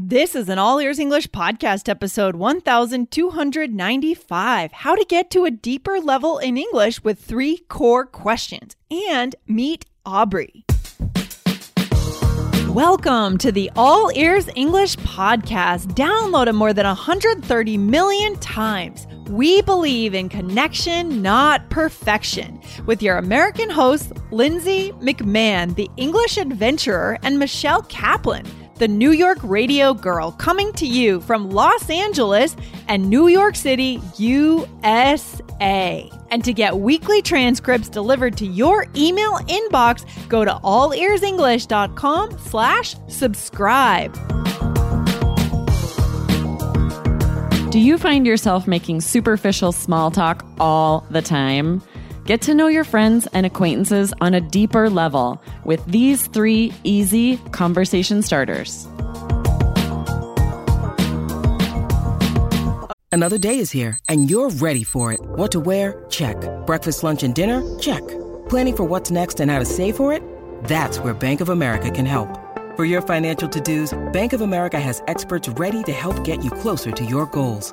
This is an All Ears English podcast episode 1295 How to Get to a Deeper Level in English with Three Core Questions. And meet Aubrey. Welcome to the All Ears English podcast, downloaded more than 130 million times. We believe in connection, not perfection, with your American hosts, Lindsay McMahon, the English adventurer, and Michelle Kaplan the New York Radio Girl, coming to you from Los Angeles and New York City, USA. And to get weekly transcripts delivered to your email inbox, go to allearsenglish.com slash subscribe. Do you find yourself making superficial small talk all the time? Get to know your friends and acquaintances on a deeper level with these three easy conversation starters. Another day is here, and you're ready for it. What to wear? Check. Breakfast, lunch, and dinner? Check. Planning for what's next and how to save for it? That's where Bank of America can help. For your financial to dos, Bank of America has experts ready to help get you closer to your goals.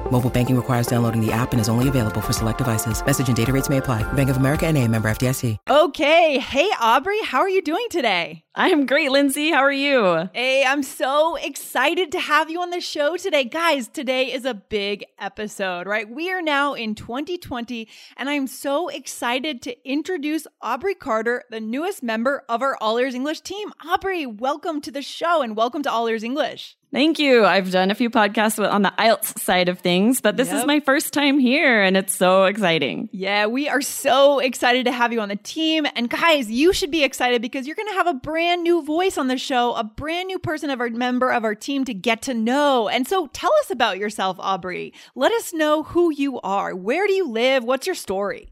Mobile banking requires downloading the app and is only available for select devices. Message and data rates may apply. Bank of America and a member FDIC. Okay. Hey, Aubrey, how are you doing today? I'm great, Lindsay. How are you? Hey, I'm so excited to have you on the show today. Guys, today is a big episode, right? We are now in 2020, and I'm so excited to introduce Aubrey Carter, the newest member of our All Ears English team. Aubrey, welcome to the show and welcome to All Ears English. Thank you. I've done a few podcasts on the IELTS side of things, but this yep. is my first time here and it's so exciting. Yeah, we are so excited to have you on the team. And guys, you should be excited because you're going to have a brand new voice on the show, a brand new person of our member of our team to get to know. And so tell us about yourself, Aubrey. Let us know who you are. Where do you live? What's your story?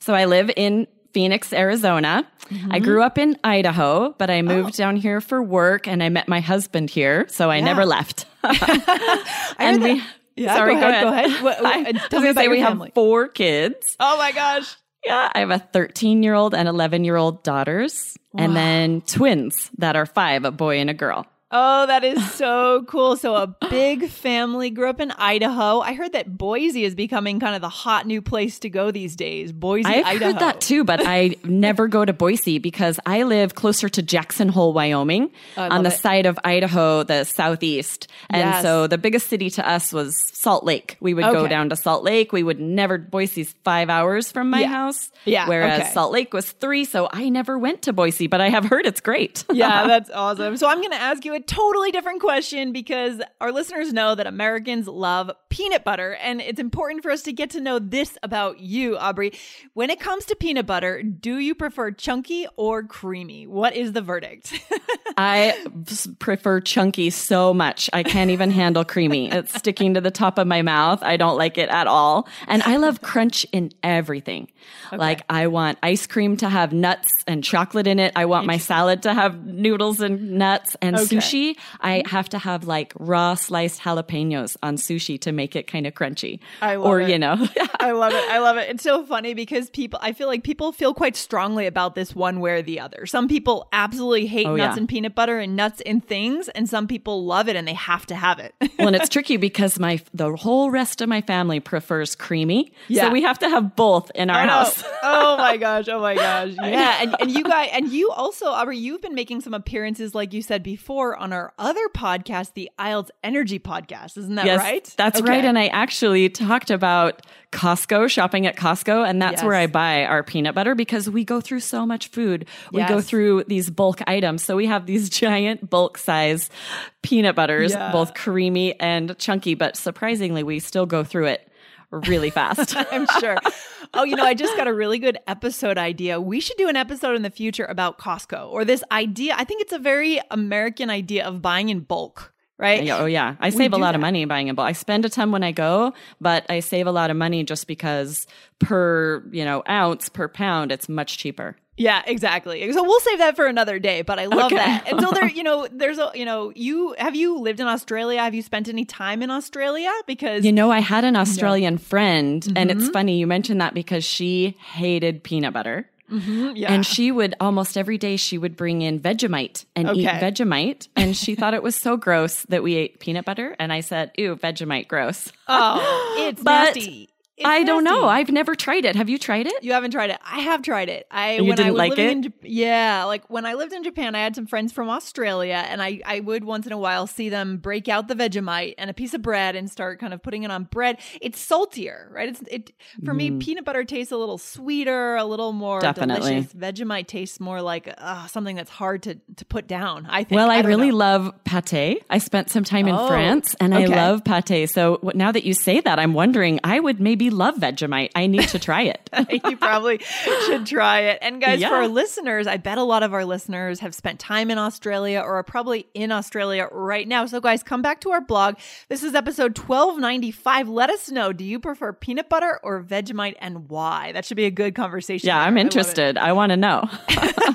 So I live in Phoenix, Arizona. Mm-hmm. I grew up in Idaho, but I moved oh. down here for work and I met my husband here, so I yeah. never left. and we yeah, sorry, go ahead. Go ahead. Go ahead. What, what, tell me about say we family. have four kids. Oh my gosh. Yeah, I have a 13 year old and 11 year old daughters, wow. and then twins that are five, a boy and a girl. Oh, that is so cool. So, a big family grew up in Idaho. I heard that Boise is becoming kind of the hot new place to go these days. Boise, I've Idaho. heard that too, but I never go to Boise because I live closer to Jackson Hole, Wyoming, oh, on the it. side of Idaho, the southeast. And yes. so the biggest city to us was Salt Lake. We would okay. go down to Salt Lake. We would never, Boise's five hours from my yeah. house. Yeah. Whereas okay. Salt Lake was three. So I never went to Boise, but I have heard it's great. yeah, that's awesome. So I'm going to ask you a totally different question because our listeners know that Americans love peanut butter. And it's important for us to get to know this about you, Aubrey. When it comes to peanut butter, do you prefer chunky or creamy? What is the verdict? I prefer chunky so much. I can't even handle creamy. It's sticking to the top of my mouth. I don't like it at all. And I love crunch in everything. Okay. Like I want ice cream to have nuts and chocolate in it. I want my salad to have noodles and nuts and okay. sushi. I have to have like raw sliced jalapenos on sushi to make it kind of crunchy. I love it. or, it. you know. I love it. I love it. It's so funny because people I feel like people feel quite strongly about this one way or the other. Some people absolutely hate oh, nuts yeah. and peanut butter and nuts in things and some people love it and they have to have it. well, and it's tricky because my the whole rest of my family prefers creamy. Yeah. So we have to have both in our house. oh my gosh. Oh my gosh. Yeah. And, and you guys, and you also, Aubrey, you've been making some appearances, like you said before, on our other podcast, the IELTS Energy Podcast. Isn't that yes, right? That's okay. right. And I actually talked about Costco, shopping at Costco. And that's yes. where I buy our peanut butter because we go through so much food. We yes. go through these bulk items. So we have these giant bulk size peanut butters, yeah. both creamy and chunky. But surprisingly, we still go through it really fast. I'm sure. Oh, you know, I just got a really good episode idea. We should do an episode in the future about Costco or this idea. I think it's a very American idea of buying in bulk. Right. Yeah, oh, yeah. I save a lot that. of money buying in bulk. I spend a ton when I go, but I save a lot of money just because per, you know, ounce per pound, it's much cheaper. Yeah, exactly. So we'll save that for another day, but I love Okay. that. And so there, you know, there's a, you know, you have you lived in Australia? Have you spent any time in Australia? Because You know, I had an Australian friend, and Mm-hmm. it's funny you mentioned that because she hated peanut butter. yeah. And she would almost every day she would bring in Vegemite and eat Vegemite. And she thought it was so gross that we ate peanut butter. And I said, Ew, Vegemite, gross. oh, it's But nasty. It's I don't know. I've never tried it. Have you tried it? You haven't tried it. I have tried it. I You when I didn't was like living it? in Jap- yeah, like when I lived in Japan, I had some friends from Australia, and I I would once in a while see them break out the Vegemite and a piece of bread and start kind of putting it on bread. It's saltier, right? It's it for me. Peanut butter tastes a little sweeter, a little more Mm. Definitely. delicious. Vegemite tastes more like uh, something that's hard to to put down. I think. Well, I, don't really know. love pate. I spent some time in Oh, France and I love pate. So now that you say that, I'm wondering I would maybe love Vegemite. I need to try it. you probably should try it. And guys, Yeah. for our listeners, I bet a lot of our listeners have spent time in Australia or are probably in Australia right now. So, guys, come back to our blog. This is episode 1295. Let us know do you prefer peanut butter or Vegemite and why? That should be a good conversation. yeah. I'm I interested. I want to know.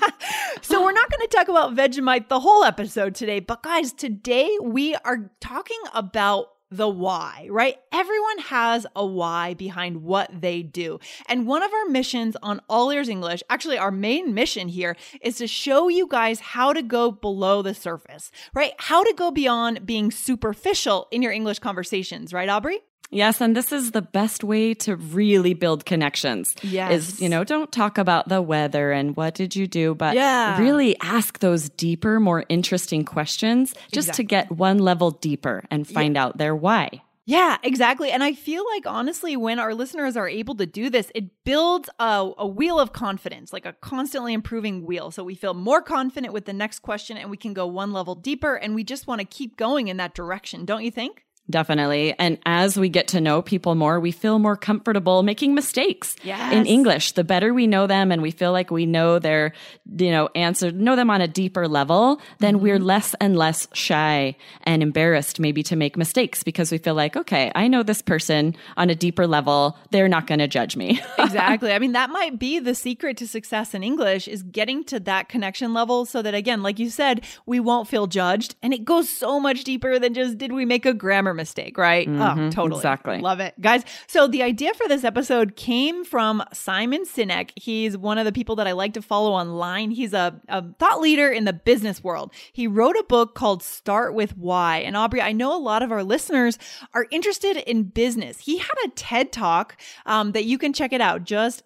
So we're not going to talk about Vegemite the whole episode today, but guys, today we are talking about the why, right? Everyone has a why behind what they do. And one of our missions on All Ears English, actually our main mission here is to show you guys how to go below the surface, right? How to go beyond being superficial in your English conversations, right, Aubrey? Yes, and this is the best way to really build connections. Yes. Is, you know, don't talk about the weather and what did you do, but Yeah. really ask those deeper, more interesting questions just to get one level deeper and find out their why. Yeah, exactly. And I feel like honestly, when our listeners are able to do this, it builds a, a wheel of confidence, like a constantly improving wheel. So we feel more confident with the next question and we can go one level deeper and we just want to keep going in that direction, don't you think? Definitely. And as we get to know people more, we feel more comfortable making mistakes Yes. in English. The better we know them and we feel like we know their, you know, answer, know them on a deeper level, then we're Mm-hmm. less and less shy and embarrassed maybe to make mistakes because we feel like, okay, I know this person on a deeper level. They're not going to judge me. exactly. I mean, that might be the secret to success in English is getting to that connection level so that again, like you said, we won't feel judged. And it goes so much deeper than just did we make a grammar mistake, right? oh, totally. exactly. Love it. Guys, so the idea for this episode came from Simon Sinek. He's one of the people that I like to follow online. He's a, a thought leader in the business world. He wrote a book called Start with Why. And Aubrey, I know a lot of our listeners are interested in business. He had a TED talk um, that you can check it out. Just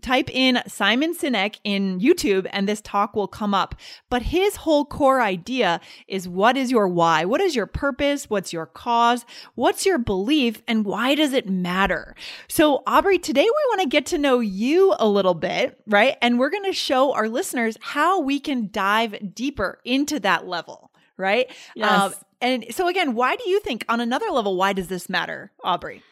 type in Simon Sinek in YouTube and this talk will come up. But his whole core idea is what is your why? What is your purpose? What's your cause? What's your belief? And why does it matter? So, Aubrey, today we want to get to know you a little bit, right? And we're going to show our listeners how we can dive deeper into that level, right? Um, Yes. and so, again, why do you think on another level, why does this matter, Aubrey?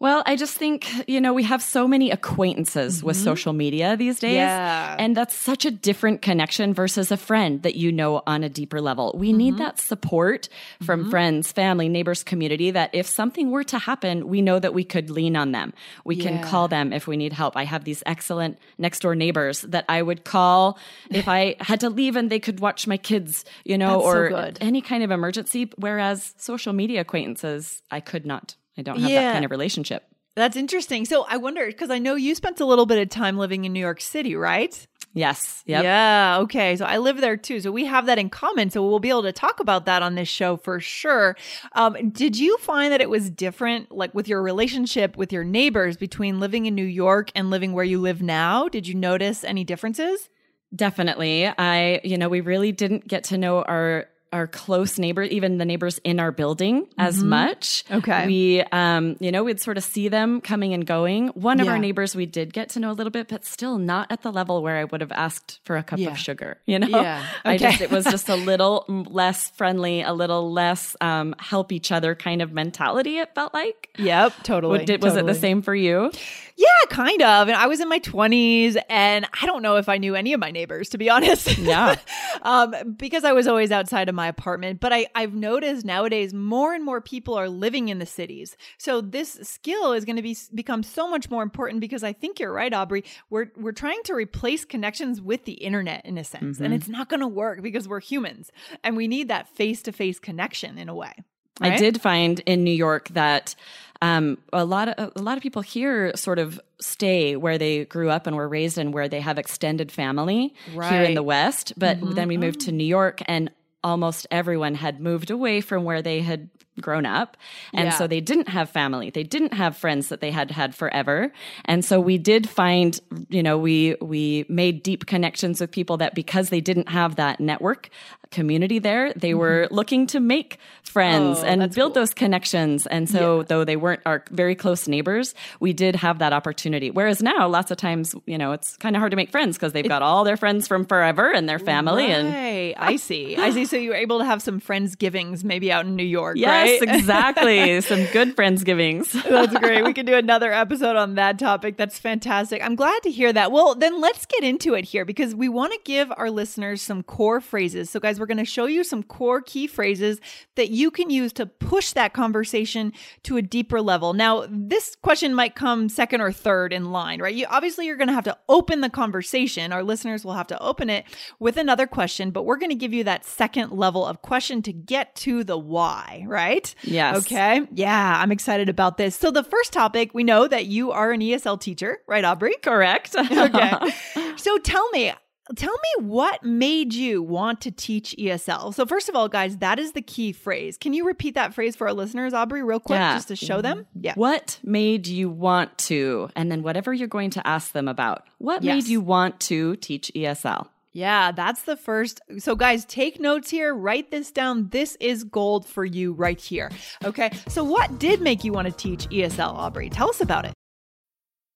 Well, I just think, you know, we have so many acquaintances with mm-hmm. social media these days. Yeah. And that's such a different connection versus a friend that you know on a deeper level. We need mm-hmm. that support from mm-hmm. friends, family, neighbors, community that if something were to happen, we know that we could lean on them. We can call them if we need help. I have these excellent next door neighbors that I would call if I had to leave and they could watch my kids, you know, That's so or good. any kind of emergency. Whereas social media acquaintances, I could not. I don't have Yeah. that kind of relationship. That's interesting. So I wonder because I know you spent a little bit of time living in New York City, right? Yes. Yep. Yeah. Okay. So I live there too. So we have that in common. So we'll be able to talk about that on this show for sure. Um, did you find that it was different, like with your relationship with your neighbors between living in New York and living where you live now? Did you notice any differences? Definitely. I, you know, we really didn't get to know our our close neighbor, even the neighbors in our building as much. Mm-hmm. Okay. We um, you know, we'd sort of see them coming and going. One of Yeah. our neighbors we did get to know a little bit, but still not at the level where I would have asked for a cup Yeah. of sugar. You know? Yeah. I Okay. just it was just a little less friendly, a little less um help each other kind of mentality, it felt like. Yep. Totally. Did, was it the same for you? Yeah, kind of. And I was in my 20s and I don't know if I knew any of my neighbors, to be honest. Yeah. um, because I was always outside of my apartment. But I, I've noticed nowadays more and more people are living in the cities. So this skill is going to be become so much more important because I think you're right, Aubrey. We're, we're trying to replace connections with the internet in a sense. Mm-hmm. And it's not going to work because we're humans and we need that face to face connection in a way. Right? I did find in New York that um, a lot of a lot of people here sort of stay where they grew up and were raised and where they have extended family right. here in the West. But mm-hmm. then we moved to New York, and almost everyone had moved away from where they had grown up. And yeah. so they didn't have family. They didn't have friends that they had had forever. And so we did find, you know, we we made deep connections with people that because they didn't have that network community there, they mm-hmm. were looking to make friends oh, and build cool. those connections. And so yeah. though they weren't our very close neighbors, we did have that opportunity. Whereas now lots of times, you know, it's kind of hard to make friends because they've it, got all their friends from forever and their family right. and I see. I see. So you were able to have some Friendsgivings maybe out in New York, yes, right? Yes, exactly. Some good Friendsgivings. That's great. We can do another episode on that topic. That's fantastic. I'm glad to hear that. Well, then let's get into it here because we want to give our listeners some core phrases. So, guys, we're going to show you some core key phrases that you can use to push that conversation to a deeper level. Now, this question might come second or third in line, right? You obviously you're going to have to open the conversation. Our listeners will have to open it with another question, but we're going to give you that second level of question to get to the why, right? Right? Yes. Okay. Yeah, I'm excited about this. So, the first topic, we know that you are an ESL teacher, right, Aubrey? Correct. okay. So, tell me, tell me what made you want to teach ESL. So, first of all, guys, that is the key phrase. Can you repeat that phrase for our listeners, Aubrey, real quick, yeah. just to show them? Yeah. What made you want to? And then whatever you're going to ask them about, what yes. made you want to teach ESL? Yeah, that's the first. So, guys, take notes here. Write this down. This is gold for you right here. Okay. So, what did make you want to teach ESL, Aubrey? Tell us about it.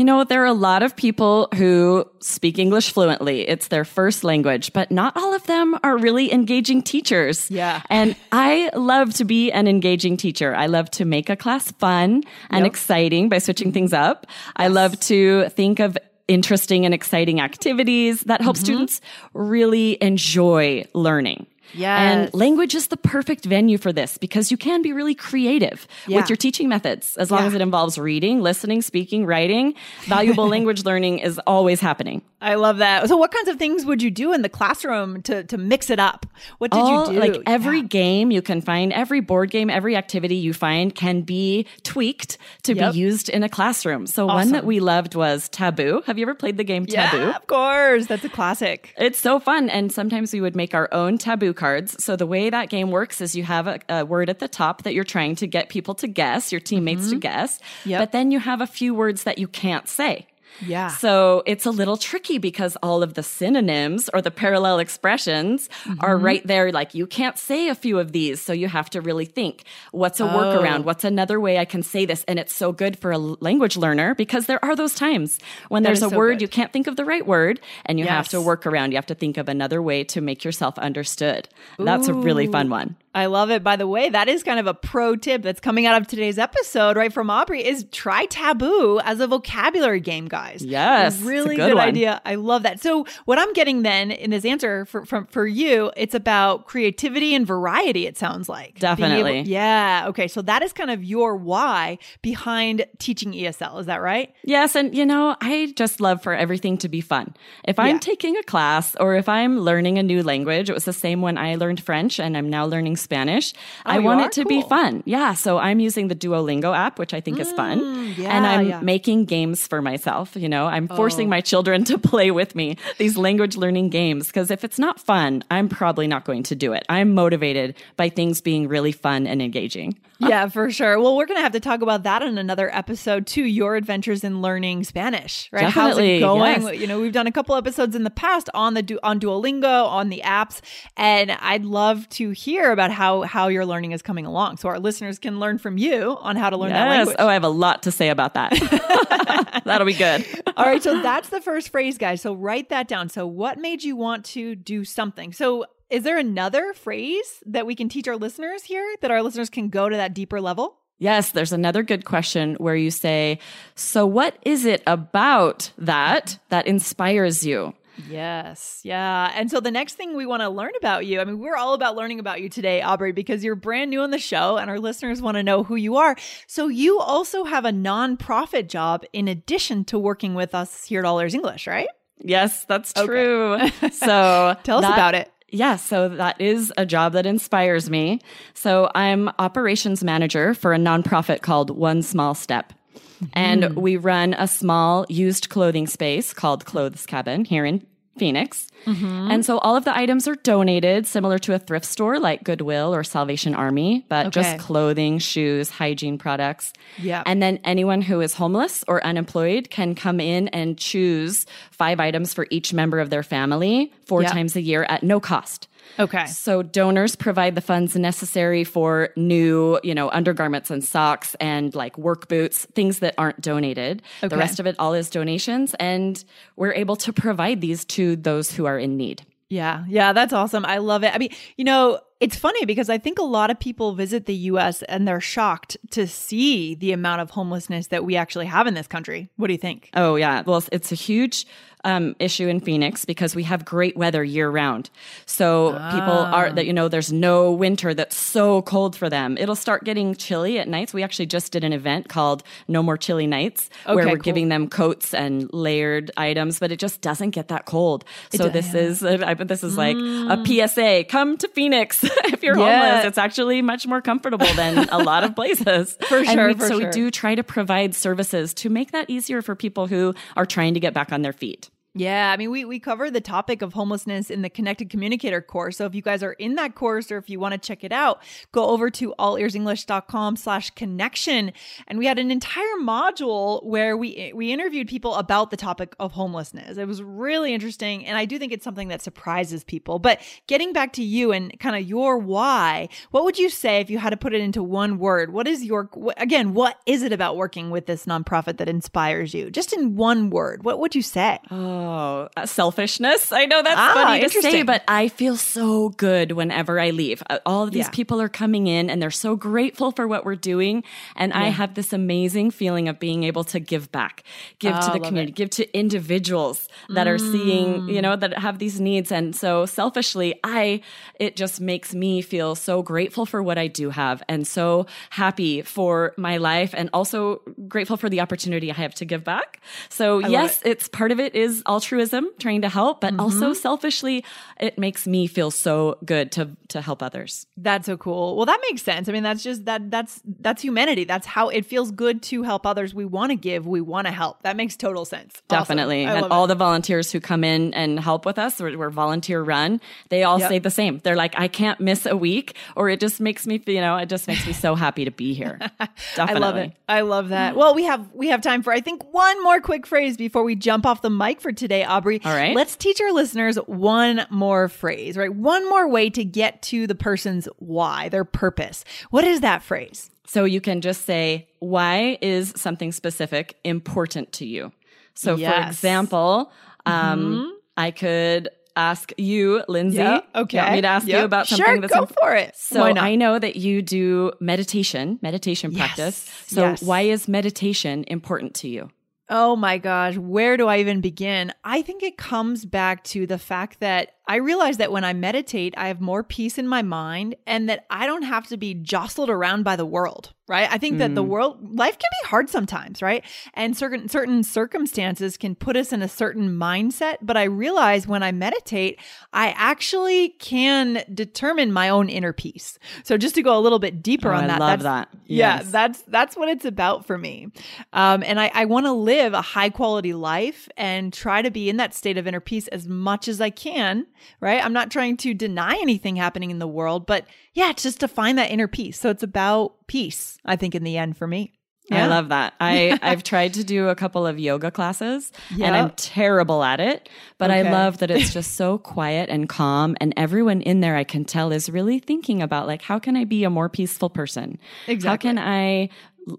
You know, there are a lot of people who speak English fluently. It's their first language, but not all of them are really engaging teachers. Yeah. And I love to be an engaging teacher. I love to make a class fun and yep. exciting by switching things up. Yes. I love to think of interesting and exciting activities that help mm-hmm. students really enjoy learning. Yes. And language is the perfect venue for this because you can be really creative yeah. with your teaching methods as long yeah. as it involves reading, listening, speaking, writing. Valuable language learning is always happening. I love that. So what kinds of things would you do in the classroom to to mix it up? What did All, you do? Like every yeah. game you can find, every board game, every activity you find can be tweaked to yep. be used in a classroom. So awesome. one that we loved was Taboo. Have you ever played the game Taboo? Yeah, of course. That's a classic. It's so fun and sometimes we would make our own Taboo cards. So the way that game works is you have a, a word at the top that you're trying to get people to guess, your teammates mm-hmm. to guess. Yep. But then you have a few words that you can't say. Yeah. So it's a little tricky because all of the synonyms or the parallel expressions mm-hmm. are right there. Like you can't say a few of these. So you have to really think what's a oh. workaround? What's another way I can say this? And it's so good for a language learner because there are those times when that there's a so word, good. you can't think of the right word and you yes. have to work around. You have to think of another way to make yourself understood. Ooh. That's a really fun one. I love it. By the way, that is kind of a pro tip that's coming out of today's episode, right from Aubrey, is try taboo as a vocabulary game, guys. Yes. Really good, good idea. I love that. So what I'm getting then in this answer for, for, for you, it's about creativity and variety, it sounds like. Definitely. Able, yeah. Okay. So that is kind of your why behind teaching ESL. Is that right? Yes. And you know, I just love for everything to be fun. If I'm yeah. taking a class or if I'm learning a new language, it was the same when I learned French and I'm now learning Spanish. Oh, I want it to cool. be fun. Yeah. So I'm using the Duolingo app, which I think mm, is fun. Yeah, and I'm yeah. making games for myself. You know, I'm forcing my children to play with me these language learning games because if it's not fun, I'm probably not going to do it. I'm motivated by things being really fun and engaging. yeah, for sure. Well, we're going to have to talk about that in another episode too. Your adventures in learning Spanish, right? How's it going? yes. You know, we've done a couple episodes in the past on the on Duolingo, on the apps, and I'd love to hear about how how your learning is coming along, so our listeners can learn from you on how to learn that Yes. language. Oh, I have a lot to say about that. That'll be good. All right, so that's the first phrase, guys. So write that down. So, what made you want to do something? So, is there another phrase that we can teach our listeners here that our listeners can go to that deeper level? Yes, there's another good question where you say, So, what is it about that that inspires you? Yes. Yeah. And so the next thing we want to learn about you, I mean, we're all about learning about you today, Aubrey, because you're brand new on the show and our listeners want to know who you are. So you also have a nonprofit job in addition to working with us here at All Ears English, right? Yes, that's true. So, Tell us that- about it. Yeah, so that is a job that inspires me. So I'm operations manager for a nonprofit called One Small Step. And mm-hmm. we run a small used clothing space called Clothes Cabin here in Phoenix. Mm-hmm. And so all of the items are donated, similar to a thrift store like Goodwill or Salvation Army, but Okay. just clothing, shoes, hygiene products. Yeah. And then anyone who is homeless or unemployed can come in and choose five items for each member of their family four Yeah. times a year at no cost. Okay. So donors provide the funds necessary for new, you know, undergarments and socks and like work boots, things that aren't donated. Okay. The rest of it all is donations and we're able to provide these to those who are in need. Yeah, yeah, that's awesome. I love it. I mean, you know, it's funny because I think a lot of people visit the US and they're shocked to see the amount of homelessness that we actually have in this country. What do you think? Oh yeah, well it's a huge um, issue in Phoenix because we have great weather year round. So people are that you know there's no winter that's so cold for them. It'll start getting chilly at nights. We actually just did an event called No More Chilly Nights where we're cool. giving them coats and layered items, but it just doesn't get that cold. So do- this is I bet this is like a PSA. Come to Phoenix if you're Yeah. homeless. It's actually much more comfortable than a lot of places. For sure, we- for so sure. we do try to provide services to make that easier for people who are trying to get back on their feet. Yeah, I mean, we we cover the topic of homelessness in the Connected Communicator course. So if you guys are in that course or if you want to check it out, go over to allearsenglish.com slash connection. And we had an entire module where we we interviewed people about the topic of homelessness. It was really interesting. And I do think it's something that surprises people. But getting back to you and kind of your why, what would you say if you had to put it into one word? What is your, again, what is it about working with this nonprofit that inspires you? Just in one word, what would you say? Oh, uh, selfishness. I know that's Ah, funny to say, but I feel so good whenever I leave. Uh, All of these Yeah. people are coming in and they're so grateful for what we're doing. And I have this amazing feeling of being able to give back, give Ah, to the community, it. give to individuals that are seeing, you know, that have these needs. And so selfishly, I, it just makes me feel so grateful for what I do have and so happy for my life and also grateful for the opportunity I have to give back. So yes, it's part of it is altruism, trying to help, but also mm-hmm. selfishly, it makes me feel so good to to help others. That's so cool. Well, that makes sense. I mean, that's just that that's that's humanity. That's how it feels good to help others. We want to give, we want to help. That makes total sense. Definitely. I And all it. the volunteers who come in and help with us, we're, we're volunteer run, they all Yep. say the same. They're like, I can't miss a week, or it just makes me, you know, it just makes me so happy to be here. Definitely. I love it. I love that. Well, we have we have time for I think one more quick phrase before we jump off the mic for today, Aubrey. All right. Let's teach our listeners one more phrase, right? One more way to get to the person's why, their purpose. What is that phrase? So you can just say, why is something specific important to you? So for Yes. Mm-hmm. example, um, I could ask you, Lindsay. Yeah, You okay. want me to ask you Yep. about Sure, something that's go imp- for it. So? I know that you do meditation, meditation Yes, practice. So yes. why is meditation important to you? Oh my gosh, where do I even begin? I think it comes back to the fact that I realize that when I meditate, I have more peace in my mind and that I don't have to be jostled around by the world, right? I think that the world, life can be hard sometimes, right? And certain, certain circumstances can put us in a certain mindset. But I realize when I meditate, I actually can determine my own inner peace. So just to go a little bit deeper Oh, on I that, love that's- that. Yeah, that's that's what it's about for me. Um, and I, I want to live a high quality life and try to be in that state of inner peace as much as I can. Right? I'm not trying to deny anything happening in the world, but yeah, it's just to find that inner peace. So it's about peace. I think in the end for me. Yeah. I love that. I I've tried to do a couple of yoga classes and I'm terrible at it, but I love that it's just so quiet and calm and everyone in there I can tell is really thinking about like how can I be a more peaceful person? Exactly. How can I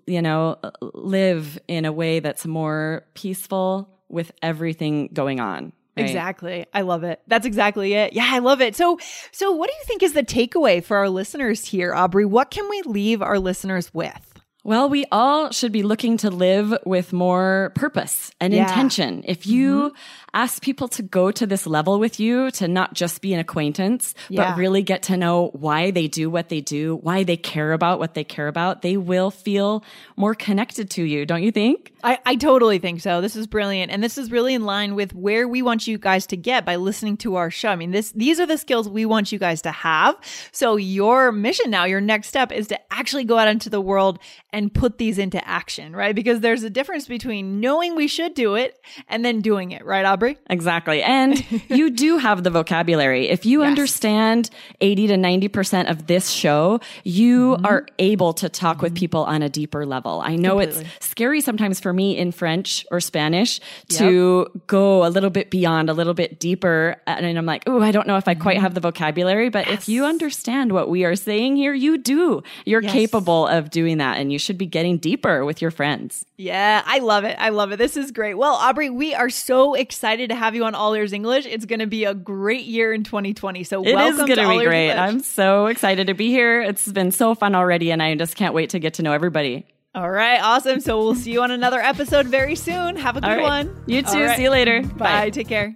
you know live in a way that's more peaceful with everything going on? Right? Exactly. I love it. That's exactly it. Yeah, I love it. So so what do you think is the takeaway for our listeners here, Aubrey? What can we leave our listeners with? Well, we all should be looking to live with more purpose and Yeah. Mm-hmm. intention. If you ask people to go to this level with you, to not just be an acquaintance, Yeah. but really get to know why they do what they do, why they care about what they care about, they will feel more connected to you, don't you think? I, I totally think so. This is brilliant. And this is really in line with where we want you guys to get by listening to our show. I mean, this these are the skills we want you guys to have. So your mission now, your next step is to actually go out into the world and put these into action, right? Because there's a difference between knowing we should do it and then doing it, right, Aubrey? Exactly. And you do have the vocabulary. If you understand 80 to 90% of this show, you Mm-hmm. are able to talk with people on a deeper level. I know it's scary sometimes for me in French or Spanish to go a little bit beyond, a little bit deeper. And I'm like, oh, I don't know if I quite Mm-hmm. have the vocabulary. But if you understand what we are saying here, you do. You're capable of doing that. And you should be getting deeper with your friends. Yeah, I love it. I love it. This is great. Well, Aubrey, we are so excited to have you on All Ears English. It's going to be a great year in 2020. So It is welcome going to be great. English. I'm so excited to be here. It's been so fun already, and I just can't wait to get to know everybody. All right, awesome. So we'll see you on another episode very soon. Have a good right. one. You too. Right. See you later. Bye. Take care.